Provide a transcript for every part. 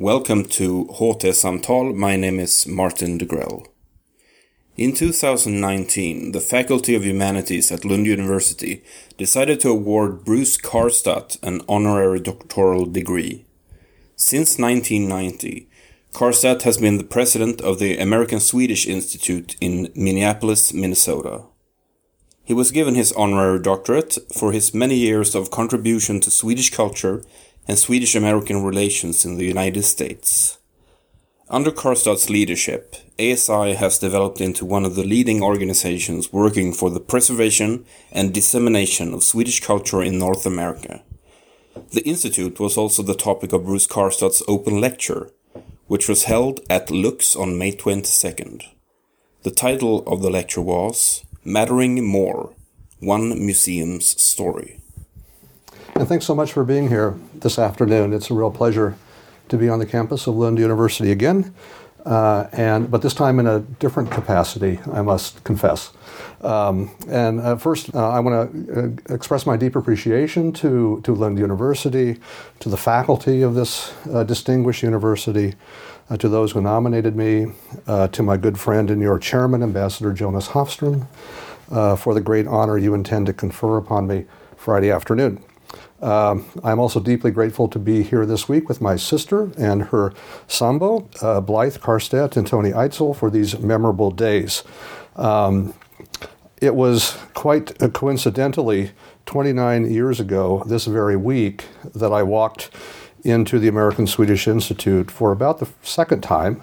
Welcome to Horte Samtal. My name is Martin Degrell. In 2019, the Faculty of Humanities at Lund University decided to award Bruce Karstadt an honorary doctoral degree. Since 1990, Karstadt has been the president of the American Swedish Institute in Minneapolis, Minnesota. He was given his honorary doctorate for his many years of contribution to Swedish culture and Swedish American relations in the United States. Under Karstadt's leadership, ASI has developed into one of the leading organizations working for the preservation and dissemination of Swedish culture in North America. The Institute was also the topic of Bruce Karstadt's open lecture, which was held at Lux on May 22nd. The title of the lecture was Mattering More One Museum's Story. And thanks so much for being here this afternoon. It's a real pleasure to be on the campus of Lund University again, uh, and but this time in a different capacity, I must confess. Um, and uh, first, uh, I want to uh, express my deep appreciation to, to Lund University, to the faculty of this uh, distinguished university, uh, to those who nominated me, to my good friend and your chairman, Ambassador Jonas Hafström, for the great honor you intend to confer upon me Friday afternoon. Um, I'm also deeply grateful to be here this week with my sister and her sambo, uh, Blythe Karstadt and Tony Eitzel, for these memorable days. Um, it was quite coincidentally 29 years ago, this very week, that I walked into the American Swedish Institute for about the second time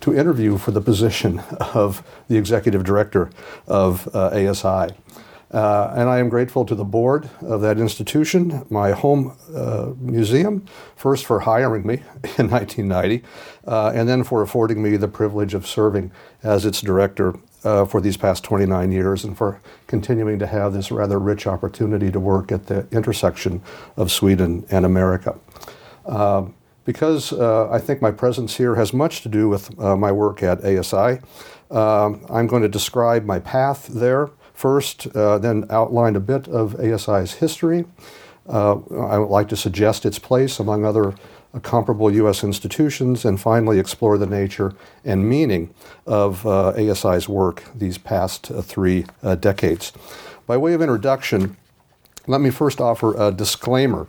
to interview for the position of the executive director of uh, ASI. Uh, and I am grateful to the board of that institution, my home uh, museum, first for hiring me in 1990, uh, and then for affording me the privilege of serving as its director uh, for these past 29 years and for continuing to have this rather rich opportunity to work at the intersection of Sweden and America. Um, because uh, I think my presence here has much to do with uh, my work at ASI, um, I'm going to describe my path there first, uh, then outline a bit of ASI's history. Uh, I would like to suggest its place among other comparable U.S. institutions, and finally explore the nature and meaning of uh, ASI's work these past uh, three uh, decades. By way of introduction, let me first offer a disclaimer.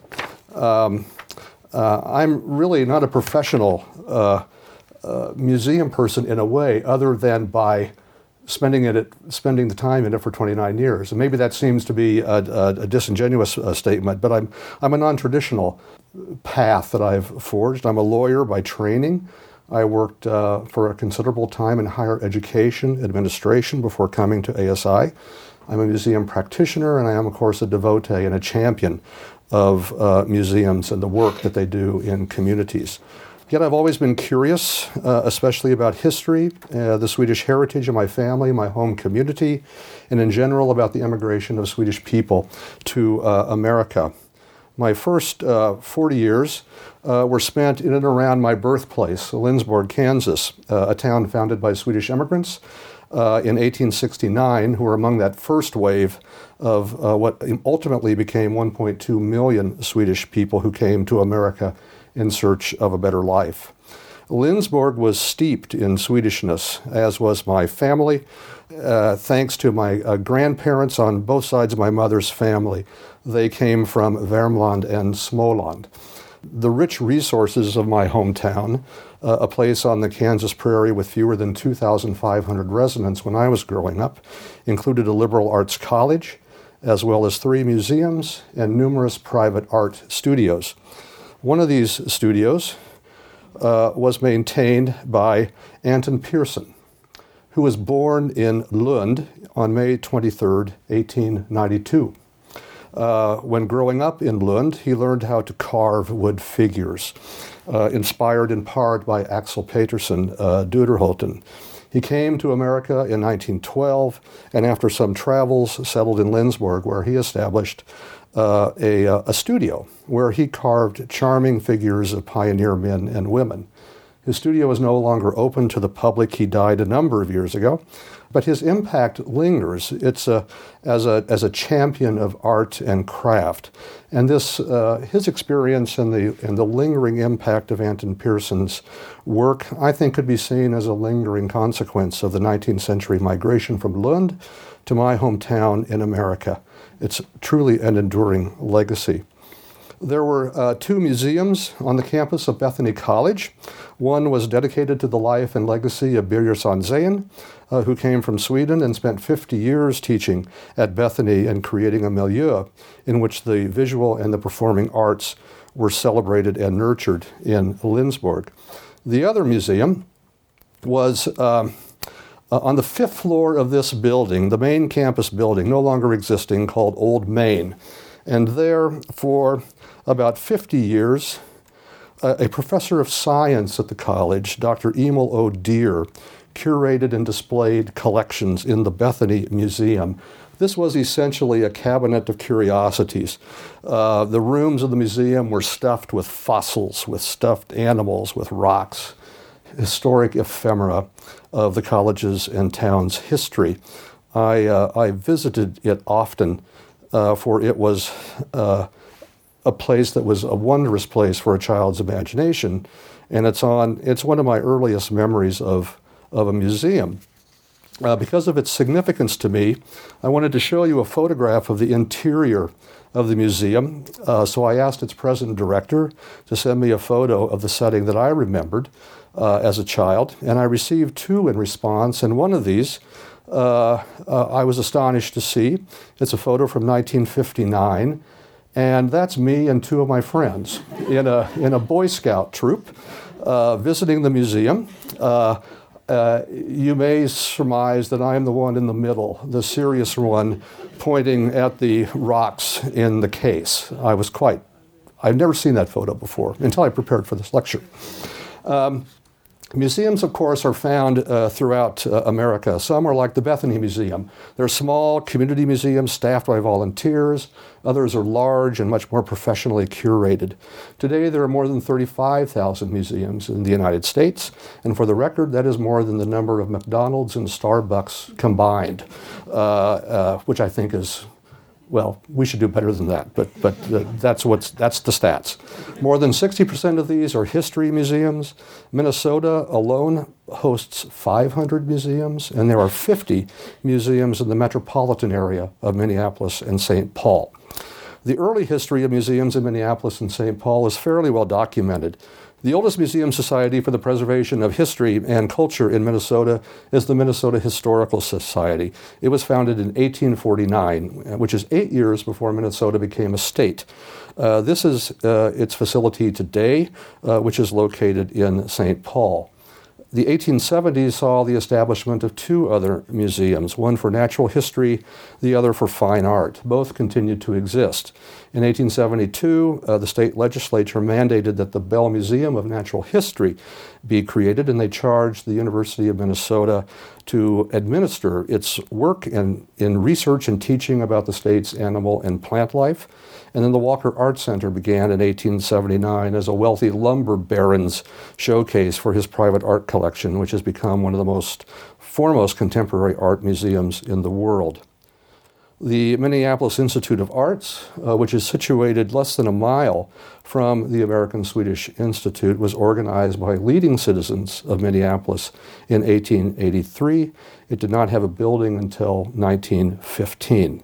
Um, I'm really not a professional museum person in a way, other than by spending it, spending the time in it for 29 years. And maybe that seems to be a, a, a disingenuous uh, statement, but I'm, I'm a non-traditional path that I've forged. I'm a lawyer by training. I worked uh, for a considerable time in higher education administration before coming to ASI. I'm a museum practitioner, and I am, of course, a devotee and a champion of uh, museums and the work that they do in communities. Yet I've always been curious, uh, especially about history, uh, the Swedish heritage of my family, my home community, and in general about the immigration of Swedish people to uh, America. My first uh, 40 years uh, were spent in and around my birthplace, Lindsborg, Kansas, uh, a town founded by Swedish immigrants in 1869, who were among that first wave of what ultimately became 1.2 million Swedish people who came to America in search of a better life. Lindsborg was steeped in Swedishness, as was my family, uh, thanks to my uh, grandparents on both sides of my mother's family. They came from Värmland and Småland. The rich resources of my hometown, uh, a place on the Kansas prairie with fewer than 2,500 residents when I was growing up, included a liberal arts college, as well as three museums and numerous private art studios. One of these studios uh, was maintained by Anton Pearson, who was born in Lund on May 23, 1892. Uh, when growing up in Lund, he learned how to carve wood figures, uh, inspired in part by Axel Petersson uh. He came to America in 1912 and, after some travels, settled in Lindsborg, where he established uh, a, a studio where he carved charming figures of pioneer men and women. His studio is no longer open to the public. He died a number of years ago, but his impact lingers. It's a, as, a, as a champion of art and craft. And this, uh, his experience and the, and the lingering impact of Anton Pearson's work, I think, could be seen as a lingering consequence of the 19th century migration from Lund to my hometown in America. It's truly an enduring legacy. There were uh, two museums on the campus of Bethany College. One was dedicated to the life and legacy of Birger Sandzén, uh, who came from Sweden and spent 50 years teaching at Bethany and creating a milieu in which the visual and the performing arts were celebrated and nurtured in Lindsborg. The other museum was um, uh, on the fifth floor of this building, the main campus building, no longer existing, called Old Main. And there, for about 50 years, a professor of science at the college, Dr. Emil O. Deere, curated and displayed collections in the Bethany Museum. This was essentially a cabinet of curiosities. Uh, the rooms of the museum were stuffed with fossils, with stuffed animals, with rocks, historic ephemera of the college's and town's history. I, uh, I visited it often, uh, for it was uh, a place that was a wondrous place for a child's imagination, and it's on. It's one of my earliest memories of of a museum. Uh, because of its significance to me, I wanted to show you a photograph of the interior of the museum. Uh, so I asked its present director to send me a photo of the setting that I remembered uh, as a child, and I received two in response. And one of these uh, uh, I was astonished to see. It's a photo from 1959. And that's me and two of my friends in a, in a Boy Scout troop uh, visiting the museum. Uh, you may surmise that I am the one in the middle, the serious one, pointing at the rocks in the case. I was quite, I've never seen that photo before until I prepared for this lecture. Um, Museums, of course, are found uh, throughout uh, America. Some are like the Bethany Museum. They're small community museums staffed by volunteers. Others are large and much more professionally curated. Today, there are more than 35,000 museums in the United States, and for the record, that is more than the number of McDonald's and Starbucks combined, uh, uh which I think is well, we should do better than that, but, but uh, that's, what's, that's the stats. More than 60% of these are history museums. Minnesota alone hosts 500 museums, and there are 50 museums in the metropolitan area of Minneapolis and St. Paul. The early history of museums in Minneapolis and St. Paul is fairly well documented. The oldest museum society for the preservation of history and culture in Minnesota is the Minnesota Historical Society. It was founded in 1849, which is eight years before Minnesota became a state. Uh, this is uh, its facility today, uh, which is located in St. Paul. The 1870s saw the establishment of two other museums, one for natural history, the other for fine art. Both continued to exist. In 1872, uh, the state legislature mandated that the Bell Museum of Natural History be created, and they charged the University of Minnesota to administer its work in, in research and teaching about the state's animal and plant life. And then the Walker Art Center began in 1879 as a wealthy lumber baron's showcase for his private art collection, which has become one of the most foremost contemporary art museums in the world. The Minneapolis Institute of Arts, uh, which is situated less than a mile from the American Swedish Institute, was organized by leading citizens of Minneapolis in 1883. It did not have a building until 1915.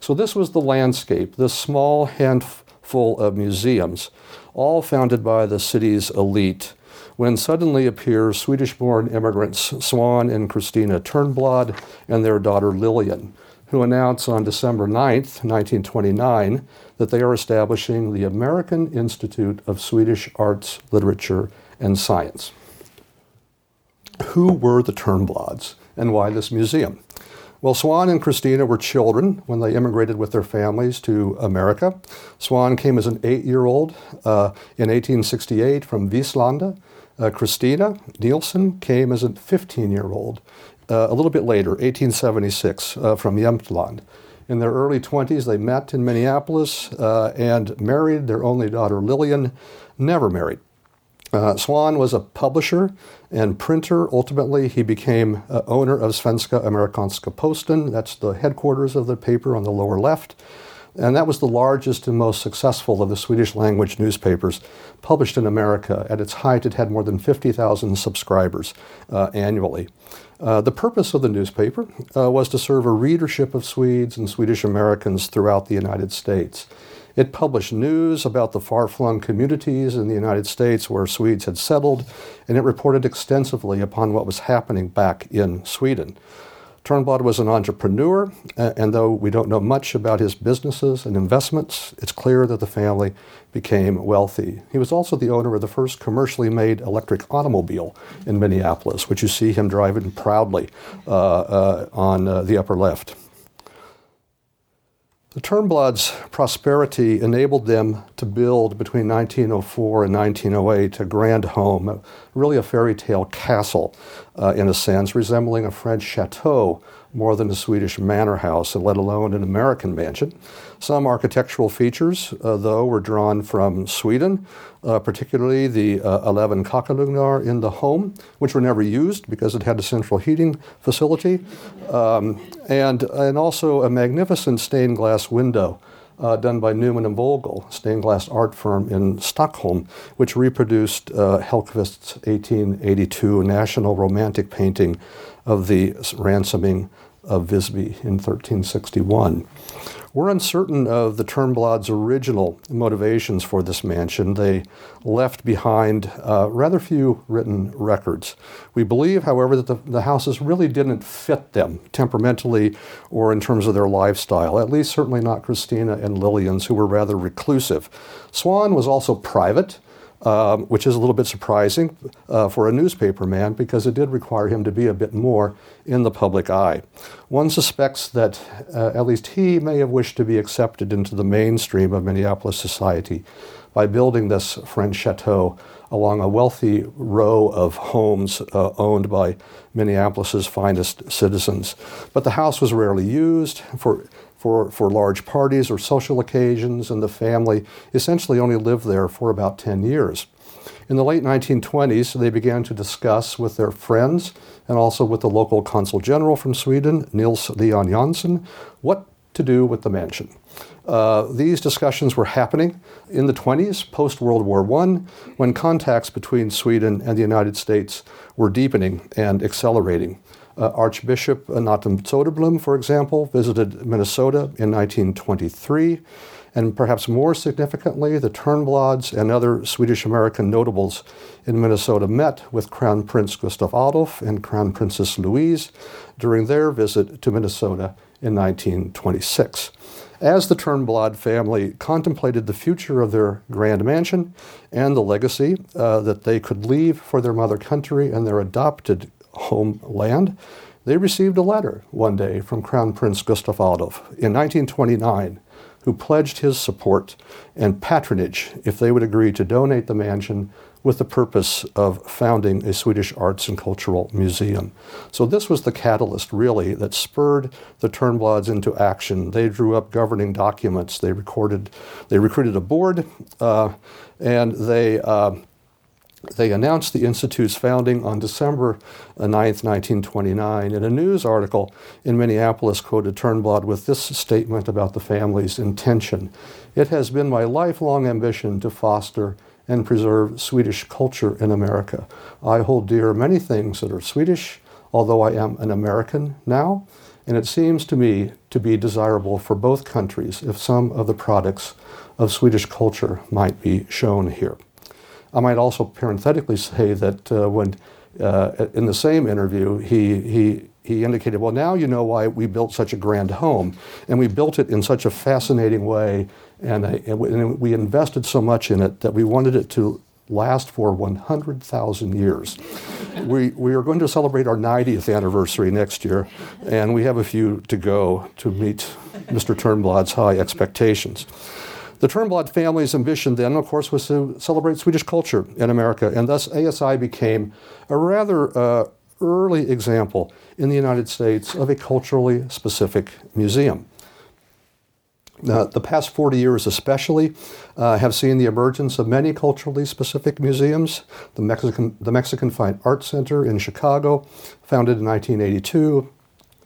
So, this was the landscape, this small handful of museums, all founded by the city's elite when suddenly appear Swedish born immigrants Swan and Christina Turnblad and their daughter Lillian, who announce on December 9, 1929, that they are establishing the American Institute of Swedish Arts, Literature, and Science. Who were the Turnblads and why this museum? Well, Swan and Christina were children when they immigrated with their families to America. Swan came as an eight year old uh, in 1868 from Vislanda. Uh, Christina Nielsen came as a 15 year old uh, a little bit later, 1876, uh, from Jämtland. In their early 20s, they met in Minneapolis uh, and married. Their only daughter, Lillian, never married. Uh, Swan was a publisher and printer. Ultimately, he became uh, owner of Svenska Amerikanska Posten. That's the headquarters of the paper on the lower left. And that was the largest and most successful of the Swedish language newspapers published in America. At its height, it had more than 50,000 subscribers uh, annually. Uh, the purpose of the newspaper uh, was to serve a readership of Swedes and Swedish Americans throughout the United States. It published news about the far flung communities in the United States where Swedes had settled, and it reported extensively upon what was happening back in Sweden. Turnblad was an entrepreneur, and though we don't know much about his businesses and investments, it's clear that the family became wealthy. He was also the owner of the first commercially made electric automobile in Minneapolis, which you see him driving proudly uh, uh, on uh, the upper left. The Turnblad's prosperity enabled them to build between 1904 and 1908 a grand home, really a fairy tale castle uh, in a sense, resembling a French chateau more than a Swedish manor house, and let alone an American mansion. Some architectural features, uh, though, were drawn from Sweden, uh, particularly the uh, 11 kakelugnar in the home, which were never used because it had a central heating facility, um, and, and also a magnificent stained glass window. Uh, done by Neumann and Vogel, stained glass art firm in Stockholm, which reproduced uh, Hellqvist's 1882 national romantic painting of the ransoming of Visby in 1361. We're uncertain of the Turnblad's original motivations for this mansion. They left behind uh, rather few written records. We believe, however, that the, the houses really didn't fit them temperamentally or in terms of their lifestyle, at least certainly not Christina and Lillian's, who were rather reclusive. Swan was also private um, which is a little bit surprising uh, for a newspaper man because it did require him to be a bit more in the public eye. One suspects that uh, at least he may have wished to be accepted into the mainstream of Minneapolis society by building this French chateau along a wealthy row of homes uh, owned by Minneapolis's finest citizens. But the house was rarely used for for, for large parties or social occasions, and the family essentially only lived there for about 10 years. In the late 1920s, they began to discuss with their friends and also with the local consul general from Sweden, Nils Leon Jansson, what to do with the mansion. Uh, these discussions were happening in the 20s, post World War I, when contacts between Sweden and the United States were deepening and accelerating. Uh, Archbishop Nathan Soderblom, for example, visited Minnesota in 1923. And perhaps more significantly, the Turnblads and other Swedish American notables in Minnesota met with Crown Prince Gustav Adolf and Crown Princess Louise during their visit to Minnesota in 1926. As the Turnblad family contemplated the future of their grand mansion and the legacy uh, that they could leave for their mother country and their adopted homeland, they received a letter one day from Crown Prince Gustav Adolf in 1929 who pledged his support and patronage if they would agree to donate the mansion with the purpose of founding a Swedish arts and cultural museum. So this was the catalyst, really, that spurred the Turnblads into action. They drew up governing documents. They recorded, they recruited a board, uh, and they uh, they announced the Institute's founding on December uh, 9, 1929. In a news article in Minneapolis, quoted Turnblad with this statement about the family's intention It has been my lifelong ambition to foster and preserve Swedish culture in America. I hold dear many things that are Swedish, although I am an American now, and it seems to me to be desirable for both countries if some of the products of Swedish culture might be shown here. I might also parenthetically say that uh, when uh, in the same interview, he, he, he indicated, well, now you know why we built such a grand home. And we built it in such a fascinating way, and, uh, and we invested so much in it that we wanted it to last for 100,000 years. we, we are going to celebrate our 90th anniversary next year, and we have a few to go to meet Mr. Turnblad's high expectations. The Turnblad family's ambition then, of course, was to celebrate Swedish culture in America, and thus ASI became a rather uh, early example in the United States of a culturally specific museum. The past 40 years, especially, uh, have seen the emergence of many culturally specific museums. The Mexican, the Mexican Fine Arts Center in Chicago, founded in 1982,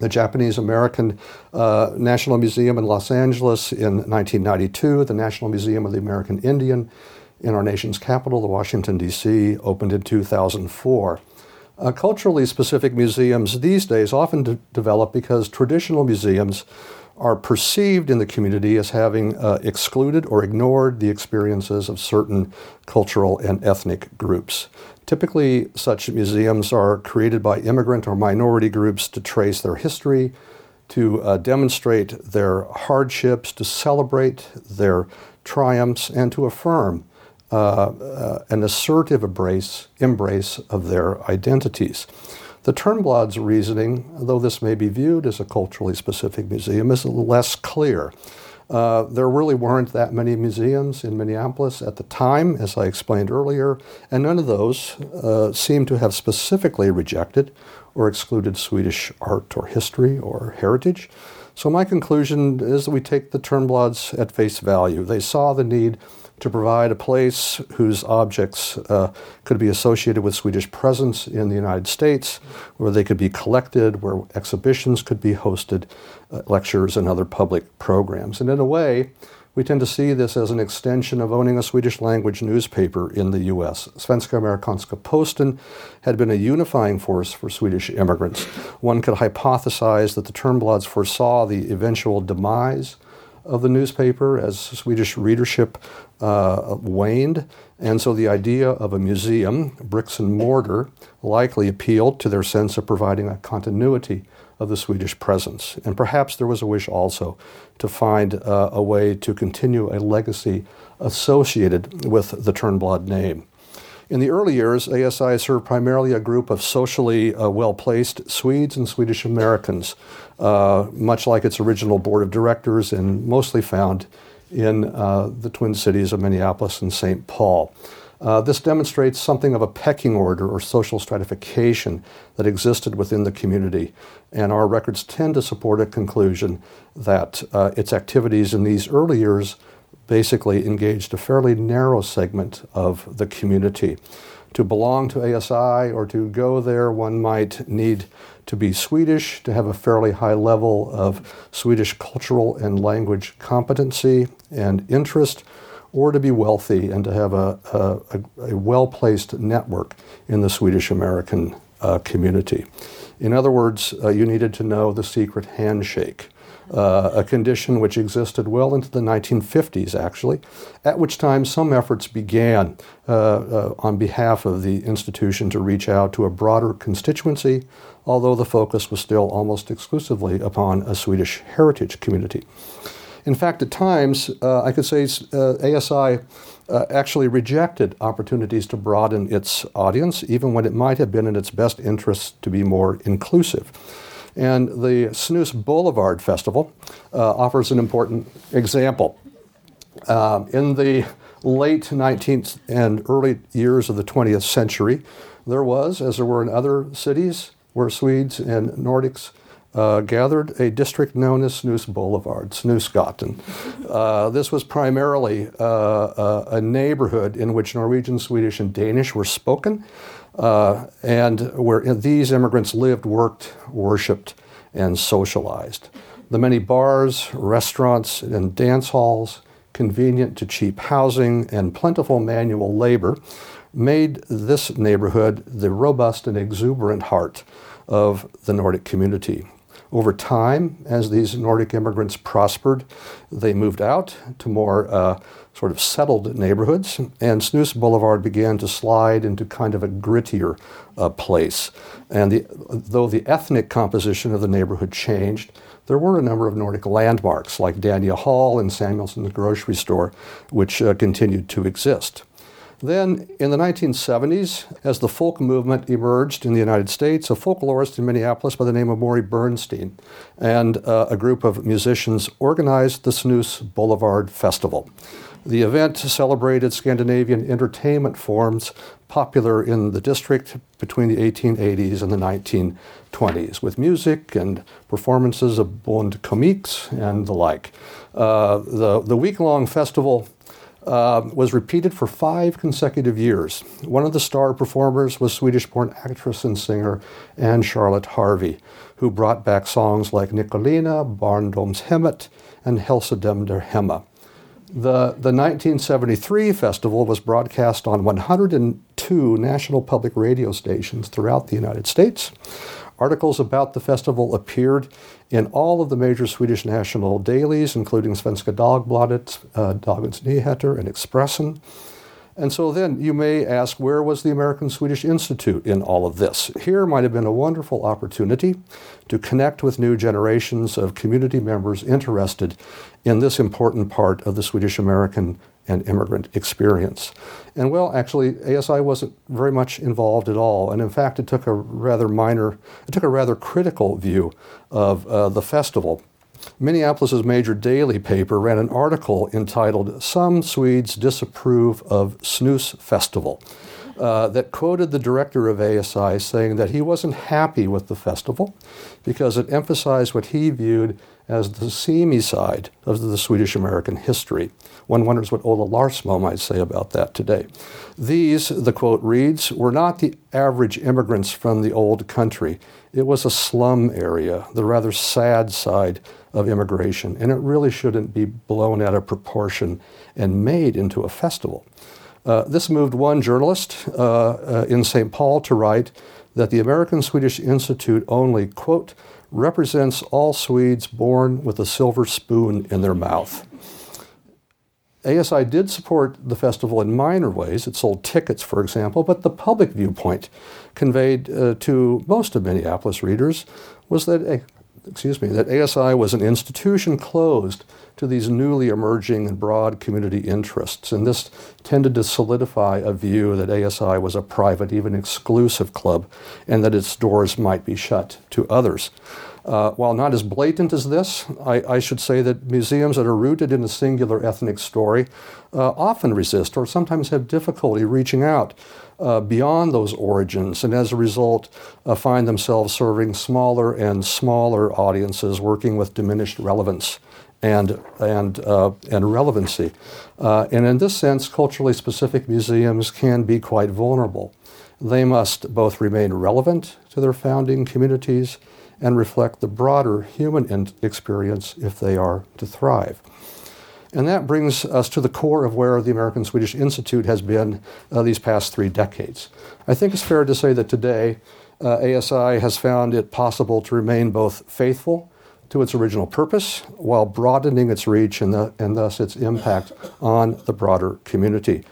the Japanese American uh, National Museum in Los Angeles in 1992, the National Museum of the American Indian in our nation's capital, the Washington, D.C., opened in 2004. Uh, culturally specific museums these days often de- develop because traditional museums are perceived in the community as having uh, excluded or ignored the experiences of certain cultural and ethnic groups. Typically, such museums are created by immigrant or minority groups to trace their history, to uh, demonstrate their hardships, to celebrate their triumphs, and to affirm uh, uh an assertive embrace, embrace of their identities. The Turnblad's reasoning, though this may be viewed as a culturally specific museum, is less clear. Uh, there really weren't that many museums in Minneapolis at the time, as I explained earlier, and none of those uh, seem to have specifically rejected or excluded Swedish art or history or heritage. So, my conclusion is that we take the Turnblads at face value. They saw the need to provide a place whose objects uh, could be associated with Swedish presence in the United States, where they could be collected, where exhibitions could be hosted, uh, lectures, and other public programs. And in a way, we tend to see this as an extension of owning a Swedish language newspaper in the US. Svenska Amerikanska Posten had been a unifying force for Swedish immigrants. One could hypothesize that the Turnblads foresaw the eventual demise of the newspaper as Swedish readership uh, waned. And so the idea of a museum, bricks and mortar, likely appealed to their sense of providing a continuity of the Swedish presence. And perhaps there was a wish also to find uh, a way to continue a legacy associated with the Turnblad name. In the early years, ASI served primarily a group of socially uh, well placed Swedes and Swedish Americans, uh, much like its original board of directors, and mostly found in uh, the Twin Cities of Minneapolis and St. Paul. Uh, this demonstrates something of a pecking order or social stratification that existed within the community, and our records tend to support a conclusion that uh, its activities in these early years basically engaged a fairly narrow segment of the community. To belong to ASI or to go there, one might need to be Swedish, to have a fairly high level of Swedish cultural and language competency and interest, or to be wealthy and to have a, a, a well placed network in the Swedish American uh, community. In other words, uh, you needed to know the secret handshake uh, a condition which existed well into the 1950s, actually, at which time some efforts began uh, uh, on behalf of the institution to reach out to a broader constituency, although the focus was still almost exclusively upon a Swedish heritage community. In fact, at times, uh, I could say uh, ASI uh, actually rejected opportunities to broaden its audience, even when it might have been in its best interest to be more inclusive. And the Snoose Boulevard Festival uh, offers an important example. Um, in the late 19th and early years of the 20th century, there was, as there were in other cities where Swedes and Nordics uh, gathered, a district known as Snoose Boulevard, Snusgatan. Uh, this was primarily uh, uh a neighborhood in which Norwegian, Swedish, and Danish were spoken uh, and where these immigrants lived, worked, worshiped, and socialized. The many bars, restaurants, and dance halls, convenient to cheap housing, and plentiful manual labor made this neighborhood the robust and exuberant heart of the Nordic community. Over time, as these Nordic immigrants prospered, they moved out to more uh, sort of settled neighborhoods, and Snoose Boulevard began to slide into kind of a grittier uh, place. And the, though the ethnic composition of the neighborhood changed, there were a number of Nordic landmarks like Dania Hall and Samuelson's grocery store, which uh, continued to exist. Then, in the 1970s, as the folk movement emerged in the United States, a folklorist in Minneapolis by the name of Maury Bernstein and uh, a group of musicians organized the Snoose Boulevard Festival. The event celebrated Scandinavian entertainment forms popular in the district between the 1880s and the 1920s, with music and performances of Bond comiques and the like. Uh, the the week long festival uh, was repeated for five consecutive years. One of the star performers was Swedish born actress and singer Anne Charlotte Harvey, who brought back songs like Nicolina, Barndomshemmet, and Hälsa dem därhemma. The, the 1973 festival was broadcast on 102 national public radio stations throughout the United States. Articles about the festival appeared in all of the major Swedish national dailies, including Svenska Dagbladet, uh, Dagens Nyheter, and Expressen. And so then you may ask, where was the American Swedish Institute in all of this? Here might have been a wonderful opportunity to connect with new generations of community members interested in this important part of the Swedish American and immigrant experience. And well, actually, ASI wasn't very much involved at all. And in fact, it took a rather minor, it took a rather critical view of uh, the festival. Minneapolis's major daily paper ran an article entitled Some Swedes Disapprove of Snoose Festival. Uh, that quoted the director of ASI saying that he wasn't happy with the festival because it emphasized what he viewed as the seamy side of the Swedish American history. One wonders what Ola Larsmo might say about that today. These, the quote reads, were not the average immigrants from the old country. It was a slum area, the rather sad side of immigration, and it really shouldn't be blown out of proportion and made into a festival. Uh, this moved one journalist uh, uh, in St. Paul to write that the American Swedish Institute only, quote, represents all Swedes born with a silver spoon in their mouth. ASI did support the festival in minor ways. It sold tickets, for example, but the public viewpoint conveyed uh, to most of Minneapolis readers was that, excuse me, that ASI was an institution closed to these newly emerging and broad community interests. And this tended to solidify a view that ASI was a private, even exclusive club, and that its doors might be shut to others. Uh, while not as blatant as this, I, I, should say that museums that are rooted in a singular ethnic story uh, often resist or sometimes have difficulty reaching out uh, beyond those origins, and as a result, uh, find themselves serving smaller and smaller audiences working with diminished relevance and, and, uh, and relevancy. Uh, and in this sense, culturally specific museums can be quite vulnerable. They must both remain relevant to their founding communities and reflect the broader human experience if they are to thrive. And that brings us to the core of where the American Swedish Institute has been uh, these past three decades. I think it's fair to say that today uh, ASI has found it possible to remain both faithful to its original purpose while broadening its reach and, the, and thus its impact on the broader community.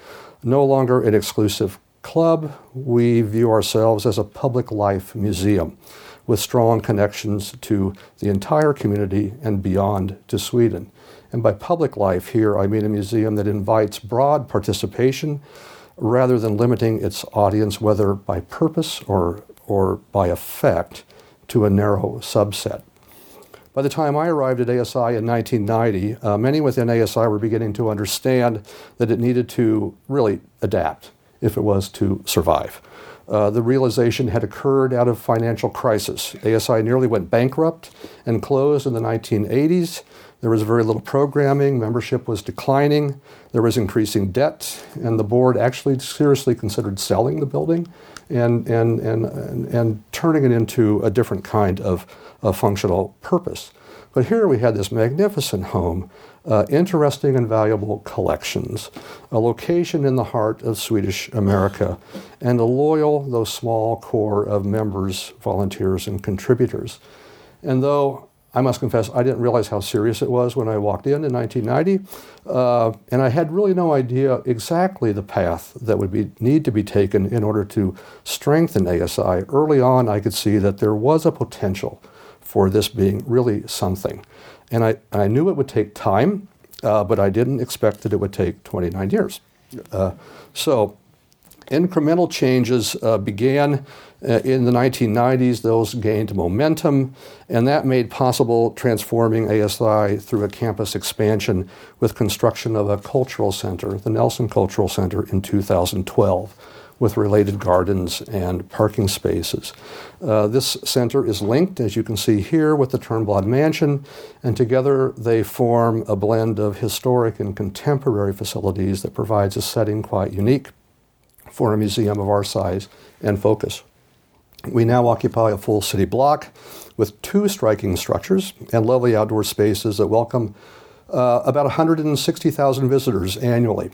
No longer an exclusive club, we view ourselves as a public life museum with strong connections to the entire community and beyond to Sweden. And by public life here, I mean a museum that invites broad participation rather than limiting its audience, whether by purpose or, or by effect, to a narrow subset. By the time I arrived at ASI in 1990, uh, many within ASI were beginning to understand that it needed to really adapt if it was to survive. Uh, the realization had occurred out of financial crisis. ASI nearly went bankrupt and closed in the 1980s. There was very little programming, membership was declining, there was increasing debt, and the board actually seriously considered selling the building and, and, and, and, and turning it into a different kind of, of functional purpose. But here we had this magnificent home uh, interesting and valuable collections, a location in the heart of Swedish America, and a loyal, though small, core of members, volunteers, and contributors. And though I must confess, I didn't realize how serious it was when I walked in in 1990, uh, and I had really no idea exactly the path that would be, need to be taken in order to strengthen ASI. Early on, I could see that there was a potential for this being really something. And I, I knew it would take time, uh, but I didn't expect that it would take 29 years. Uh, so Incremental changes uh, began in the 1990s. Those gained momentum, and that made possible transforming ASI through a campus expansion with construction of a cultural center, the Nelson Cultural Center, in 2012 with related gardens and parking spaces. Uh, this center is linked, as you can see here, with the Turnblad Mansion, and together they form a blend of historic and contemporary facilities that provides a setting quite unique for a museum of our size and focus. We now occupy a full city block with two striking structures and lovely outdoor spaces that welcome uh, about 160,000 visitors annually.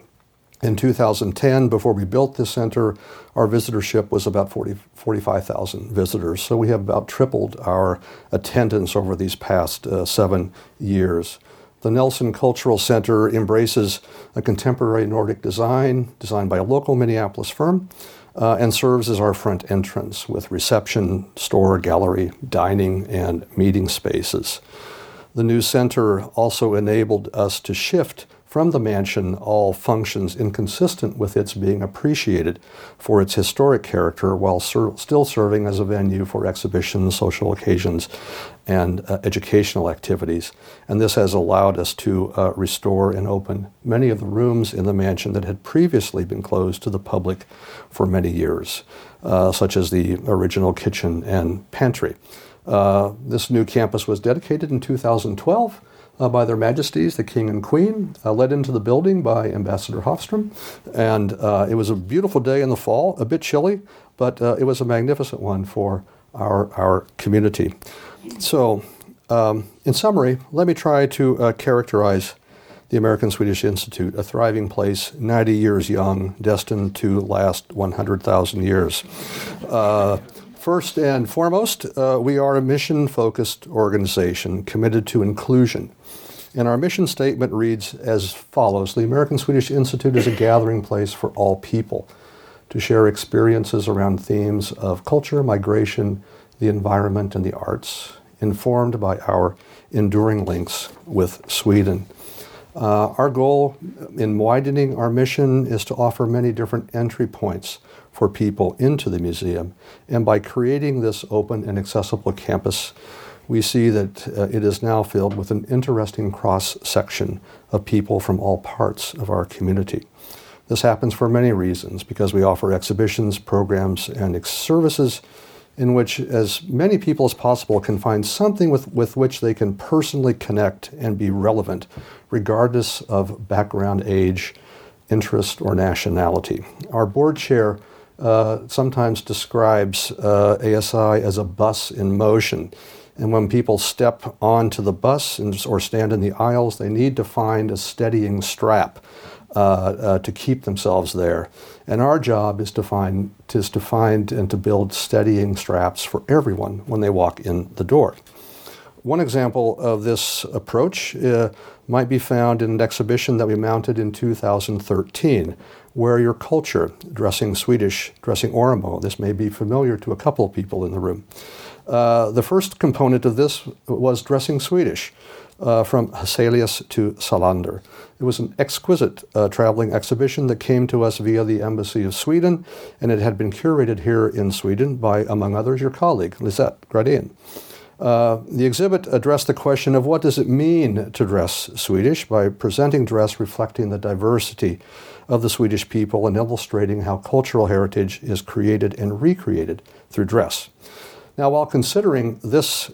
In 2010, before we built this center, our visitorship was about 40, 45,000 visitors. So we have about tripled our attendance over these past uh, seven years. The Nelson Cultural Center embraces a contemporary Nordic design designed by a local Minneapolis firm uh, and serves as our front entrance with reception, store, gallery, dining, and meeting spaces. The new center also enabled us to shift from the mansion all functions inconsistent with its being appreciated for its historic character while ser- still serving as a venue for exhibitions, social occasions, and uh, educational activities. And this has allowed us to uh, restore and open many of the rooms in the mansion that had previously been closed to the public for many years, uh, such as the original kitchen and pantry. Uh, this new campus was dedicated in 2012 uh, by their majesties, the king and queen, uh, led into the building by Ambassador Hafström. And uh, it was a beautiful day in the fall, a bit chilly, but uh, it was a magnificent one for our, our community. So, um, in summary, let me try to uh, characterize the American Swedish Institute, a thriving place, 90 years young, destined to last 100,000 years. Uh, first and foremost, uh, we are a mission focused organization committed to inclusion. And our mission statement reads as follows The American Swedish Institute is a gathering place for all people to share experiences around themes of culture, migration, the environment, and the arts, informed by our enduring links with Sweden. Uh, our goal in widening our mission is to offer many different entry points for people into the museum. And by creating this open and accessible campus, we see that uh, it is now filled with an interesting cross section of people from all parts of our community. This happens for many reasons because we offer exhibitions, programs, and ex- services in which as many people as possible can find something with, with which they can personally connect and be relevant, regardless of background, age, interest, or nationality. Our board chair uh, sometimes describes uh, ASI as a bus in motion. And when people step onto the bus and, or stand in the aisles, they need to find a steadying strap uh, uh, to keep themselves there. And our job is to find is to find and to build steadying straps for everyone when they walk in the door. One example of this approach uh, might be found in an exhibition that we mounted in 2013, Wear Your Culture, dressing Swedish, dressing Oromo. This may be familiar to a couple of people in the room. Uh, the first component of this was dressing Swedish. Uh, from Huselius to Salander. It was an exquisite uh, traveling exhibition that came to us via the Embassy of Sweden, and it had been curated here in Sweden by, among others, your colleague, Lizette Gradén. Uh, the exhibit addressed the question of what does it mean to dress Swedish by presenting dress reflecting the diversity of the Swedish people and illustrating how cultural heritage is created and recreated through dress. Now, while considering this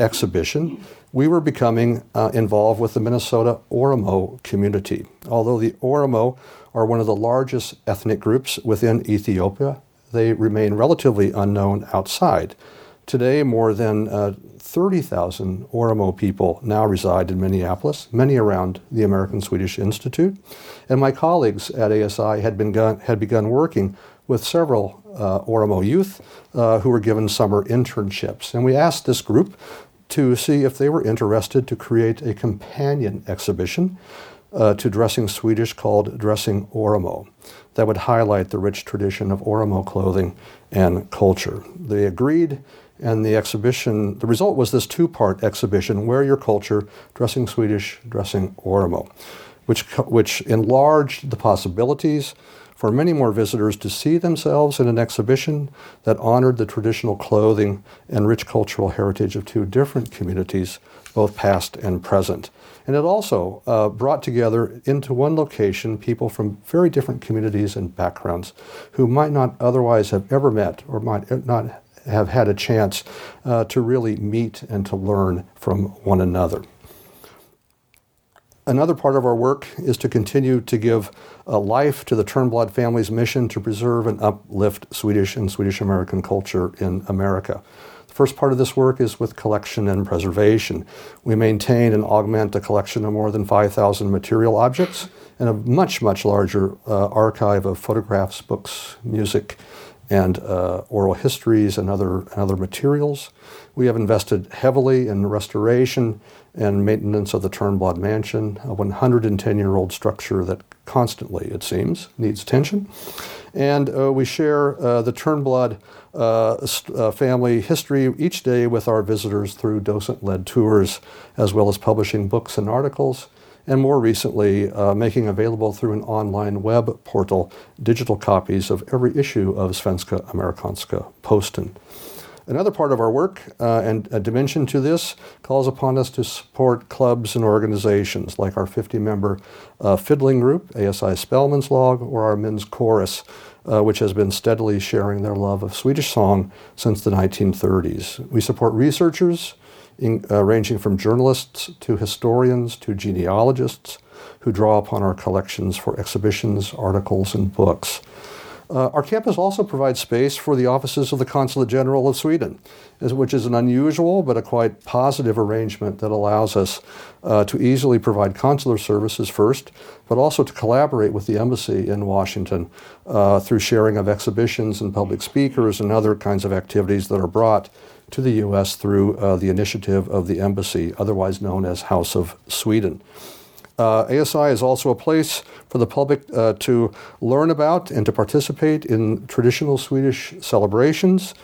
exhibition, we were becoming uh, involved with the Minnesota Oromo community. Although the Oromo are one of the largest ethnic groups within Ethiopia, they remain relatively unknown outside. Today, more than uh, 30,000 Oromo people now reside in Minneapolis, many around the American Swedish Institute. And my colleagues at ASI had, begun, had begun working with several uh, Oromo youth uh, who were given summer internships. And we asked this group to see if they were interested to create a companion exhibition uh, to Dressing Swedish called Dressing Oromo that would highlight the rich tradition of Oromo clothing and culture. They agreed, and the exhibition, the result was this two part exhibition Wear Your Culture, Dressing Swedish, Dressing Oromo, which, which enlarged the possibilities for many more visitors to see themselves in an exhibition that honored the traditional clothing and rich cultural heritage of two different communities, both past and present. And it also uh, brought together into one location people from very different communities and backgrounds who might not otherwise have ever met or might not have had a chance uh, to really meet and to learn from one another. Another part of our work is to continue to give a life to the Turnblad family's mission to preserve and uplift Swedish and Swedish American culture in America. The first part of this work is with collection and preservation. We maintain and augment a collection of more than 5,000 material objects and a much, much larger uh, archive of photographs, books, music, and uh, oral histories and other, and other materials. We have invested heavily in restoration and maintenance of the Turnblad Mansion, a 110 year old structure that constantly, it seems, needs attention. And uh, we share uh, the Turnblad uh, uh, family history each day with our visitors through docent led tours, as well as publishing books and articles and more recently, uh, making available through an online web portal digital copies of every issue of Svenska Amerikanska Posten. Another part of our work uh, and a dimension to this calls upon us to support clubs and organizations like our 50 member uh, fiddling group, ASI Spelmanslag, or our men's chorus, uh, which has been steadily sharing their love of Swedish song since the 1930s. We support researchers, in, uh, ranging from journalists to historians to genealogists who draw upon our collections for exhibitions, articles, and books. Uh, our campus also provides space for the offices of the Consulate General of Sweden, which is an unusual but a quite positive arrangement that allows us uh, to easily provide consular services first, but also to collaborate with the embassy in Washington uh, through sharing of exhibitions and public speakers and other kinds of activities that are brought to the U.S. through uh, the initiative of the embassy, otherwise known as House of Sweden. Uh, ASI is also a place for the public uh, to learn about and to participate in traditional Swedish celebrations.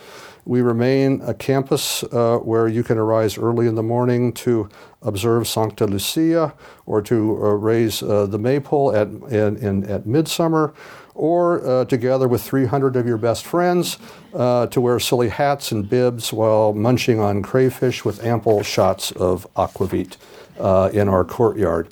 We remain a campus uh, where you can arise early in the morning to observe Sancta Lucia or to uh, raise uh, the maypole at, in, in, at midsummer or uh, together with 300 of your best friends uh, to wear silly hats and bibs while munching on crayfish with ample shots of aquavit uh, in our courtyard.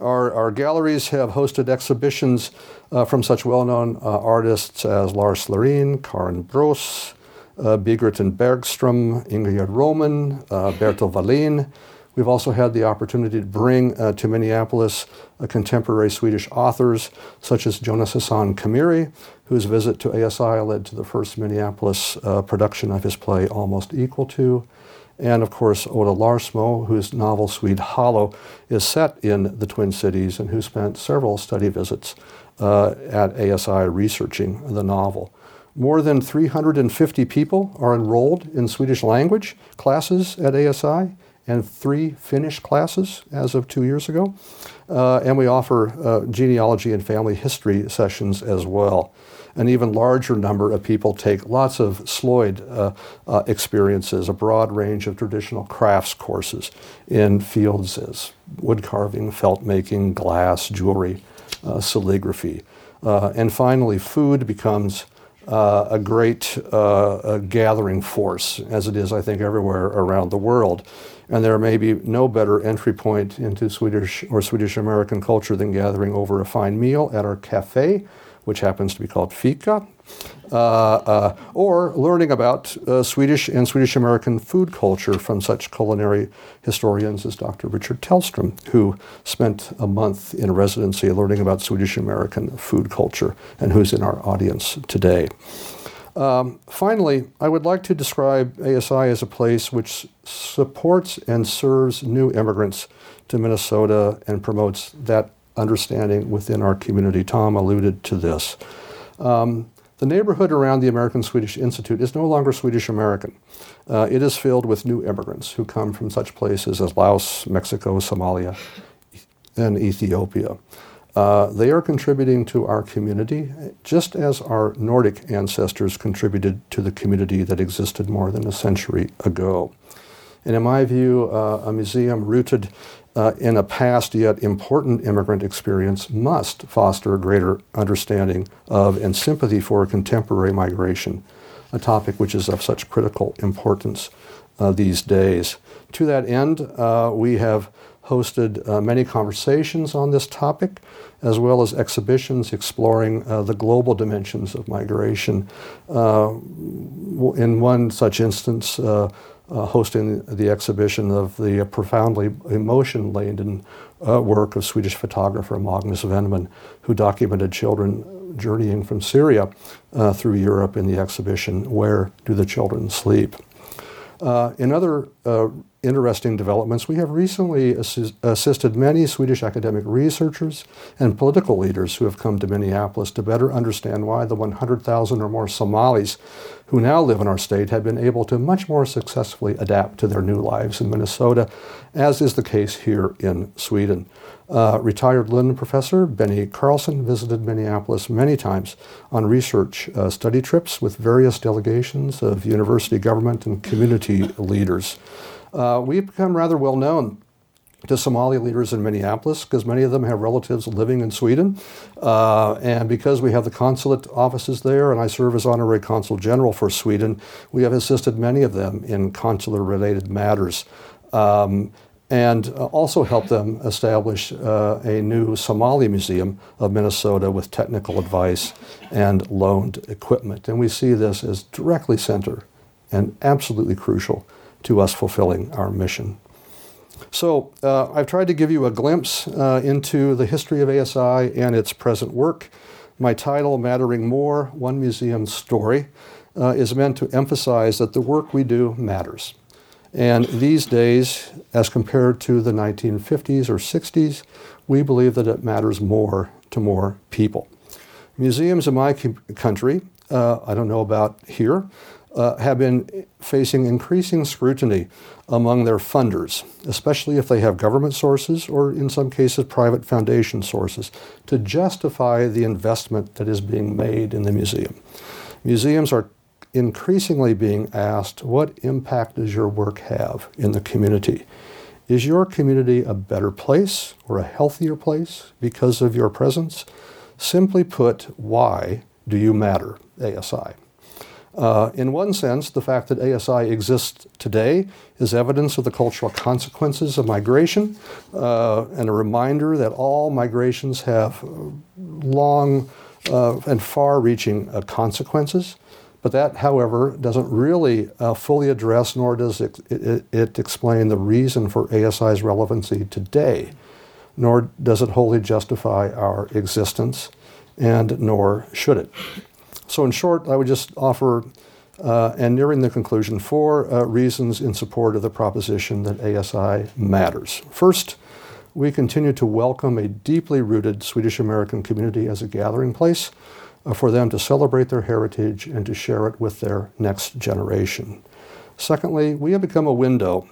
Our, our galleries have hosted exhibitions uh, from such well known uh, artists as Lars Lerin, Karin Broos, uh, and Bergstrom, Ingegerd Råman, uh, Bertil Vallien. We've also had the opportunity to bring uh, to Minneapolis uh, contemporary Swedish authors such as Jonas Hassan Khemiri, whose visit to ASI led to the first Minneapolis uh, production of his play Almost Equal To. And of course, Ola Larsmo, whose novel Swede Hollow is set in the Twin Cities and who spent several study visits uh, at ASI researching the novel. More than 350 people are enrolled in Swedish language classes at ASI, and three Finnish classes as of two years ago. Uh, and we offer uh, genealogy and family history sessions as well. An even larger number of people take lots of Sloyd uh, uh experiences, a broad range of traditional crafts courses in fields as wood carving, felt making, glass, jewelry, uh, calligraphy. Uh, and finally, food becomes uh, a great uh, a gathering force, as it is, I think, everywhere around the world. And there may be no better entry point into Swedish or Swedish American culture than gathering over a fine meal at our cafe, which happens to be called Fika, or learning about uh, Swedish and Swedish American food culture from such culinary historians as Dr. Richard Tellstrom, who spent a month in residency learning about Swedish American food culture and who's in our audience today. Um, finally, I would like to describe ASI as a place which supports and serves new immigrants to Minnesota and promotes that understanding within our community. Tom alluded to this. Um, the neighborhood around the American Swedish Institute is no longer Swedish American. Uh, it is filled with new immigrants who come from such places as Laos, Mexico, Somalia, and Ethiopia. Uh, they are contributing to our community just as our Nordic ancestors contributed to the community that existed more than a century ago. And in my view, uh, a museum rooted uh, in a past yet important immigrant experience must foster a greater understanding of and sympathy for contemporary migration, a topic which is of such critical importance uh, these days. To that end, uh, we have hosted uh, many conversations on this topic, as well as exhibitions exploring uh, the global dimensions of migration. Uh, in one such instance, uh, uh, hosting the exhibition of the profoundly emotion laden uh, work of Swedish photographer Magnus Wennman, who documented children journeying from Syria through Europe in the exhibition, Where Do the Children Sleep? in other interesting developments, we have recently assist, assisted many Swedish academic researchers and political leaders who have come to Minneapolis to better understand why the 100,000 or more Somalis who now live in our state have been able to much more successfully adapt to their new lives in Minnesota, as is the case here in Sweden. Uh, retired Lund professor Benny Carlson visited Minneapolis many times on research uh, study trips with various delegations of university government and community leaders uh, we've become rather well known to Somali leaders in Minneapolis because many of them have relatives living in Sweden. Uh, and because we have the consulate offices there, and I serve as honorary consul general for Sweden, we have assisted many of them in consular related matters. Um, and also helped them establish uh, a new Somali Museum of Minnesota with technical advice and loaned equipment. And we see this as directly center and absolutely crucial to us fulfilling our mission. So, uh, I've tried to give you a glimpse uh, into the history of ASI and its present work. My title, Mattering More One Museum Story, uh, is meant to emphasize that the work we do matters. And these days, as compared to the 1950s or 60s, we believe that it matters more to more people. Museums in my country, uh, I don't know about here, uh, have been facing increasing scrutiny among their funders, especially if they have government sources or, in some cases, private foundation sources, to justify the investment that is being made in the museum. Museums are increasingly being asked what impact does your work have in the community? Is your community a better place or a healthier place because of your presence? Simply put, why do you matter, ASI? Uh, in one sense, the fact that ASI exists today is evidence of the cultural consequences of migration uh, and a reminder that all migrations have long uh, and far reaching uh, consequences. But that, however, doesn't really uh, fully address nor does it, it, it explain the reason for ASI's relevancy today, nor does it wholly justify our existence, and nor should it. So, in short, I would just offer, uh, and nearing the conclusion, four uh, reasons in support of the proposition that ASI matters. First, we continue to welcome a deeply rooted Swedish American community as a gathering place uh, for them to celebrate their heritage and to share it with their next generation. Secondly, we have become a window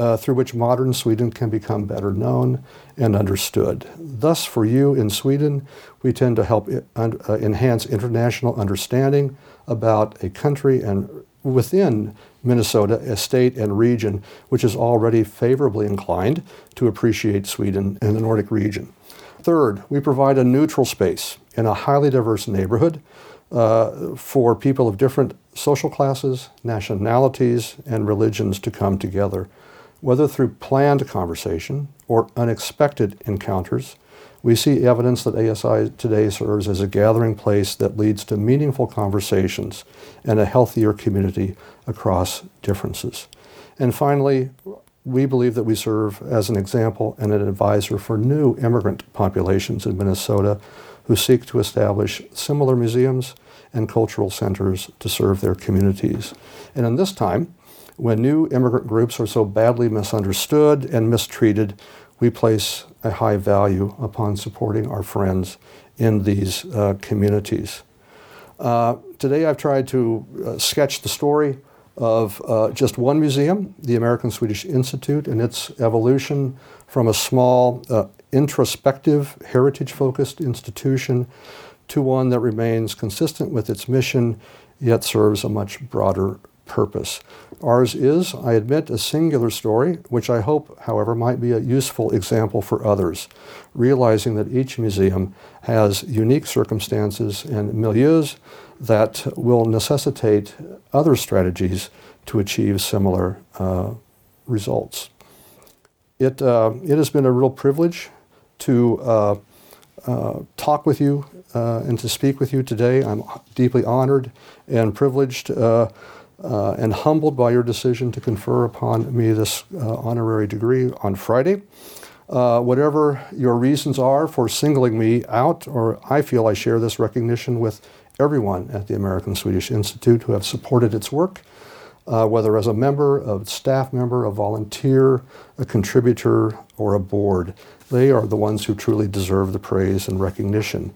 uh, through which modern Sweden can become better known and understood. Thus, for you in Sweden, we tend to help uh, enhance international understanding about a country and within Minnesota, a state and region which is already favorably inclined to appreciate Sweden and the Nordic region. Third, we provide a neutral space in a highly diverse neighborhood uh, for people of different social classes, nationalities, and religions to come together whether through planned conversation or unexpected encounters, we see evidence that ASI today serves as a gathering place that leads to meaningful conversations and a healthier community across differences. And finally, we believe that we serve as an example and an advisor for new immigrant populations in Minnesota who seek to establish similar museums and cultural centers to serve their communities. And in this time, when new immigrant groups are so badly misunderstood and mistreated, we place a high value upon supporting our friends in these uh, communities. Uh, today, I've tried to uh, sketch the story of uh, just one museum, the American Swedish Institute, and its evolution from a small, uh, introspective, heritage focused institution to one that remains consistent with its mission, yet serves a much broader purpose. Ours is, I admit, a singular story, which I hope, however, might be a useful example for others, realizing that each museum has unique circumstances and milieus that will necessitate other strategies to achieve similar uh, results. It, uh, it has been a real privilege to uh, uh talk with you uh, and to speak with you today. I'm deeply honored and privileged uh, and humbled by your decision to confer upon me this uh, honorary degree on Friday. Uh, whatever your reasons are for singling me out, or I feel I share this recognition with everyone at the American Swedish Institute who have supported its work, uh, whether as a member, a staff member, a volunteer, a contributor, or a board. They are the ones who truly deserve the praise and recognition.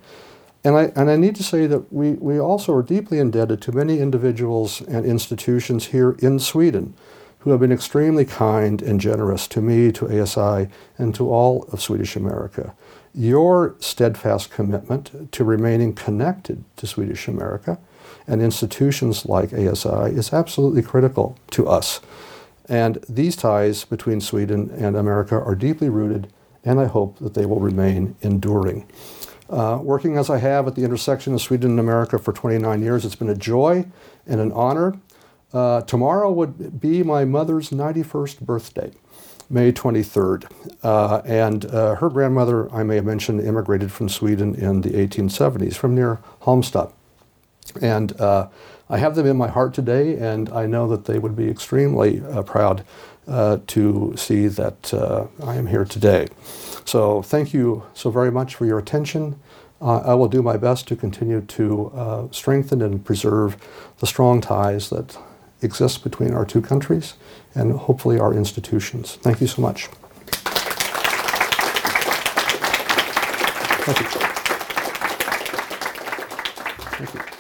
And I, and I need to say that we, we also are deeply indebted to many individuals and institutions here in Sweden who have been extremely kind and generous to me, to ASI, and to all of Swedish America. Your steadfast commitment to remaining connected to Swedish America and institutions like ASI is absolutely critical to us. And these ties between Sweden and America are deeply rooted, and I hope that they will remain enduring. Uh, working as I have at the intersection of Sweden and America for 29 years, it's been a joy and an honor. Uh, tomorrow would be my mother's 91st birthday, May 23rd. Uh, and uh, her grandmother, I may have mentioned, immigrated from Sweden in the 1870s from near Halmstad. And uh, I have them in my heart today, and I know that they would be extremely uh, proud to see that I am here today. So thank you so very much for your attention. Uh, I will do my best to continue to uh, strengthen and preserve the strong ties that exist between our two countries and hopefully our institutions. Thank you so much. Thank you. Thank you.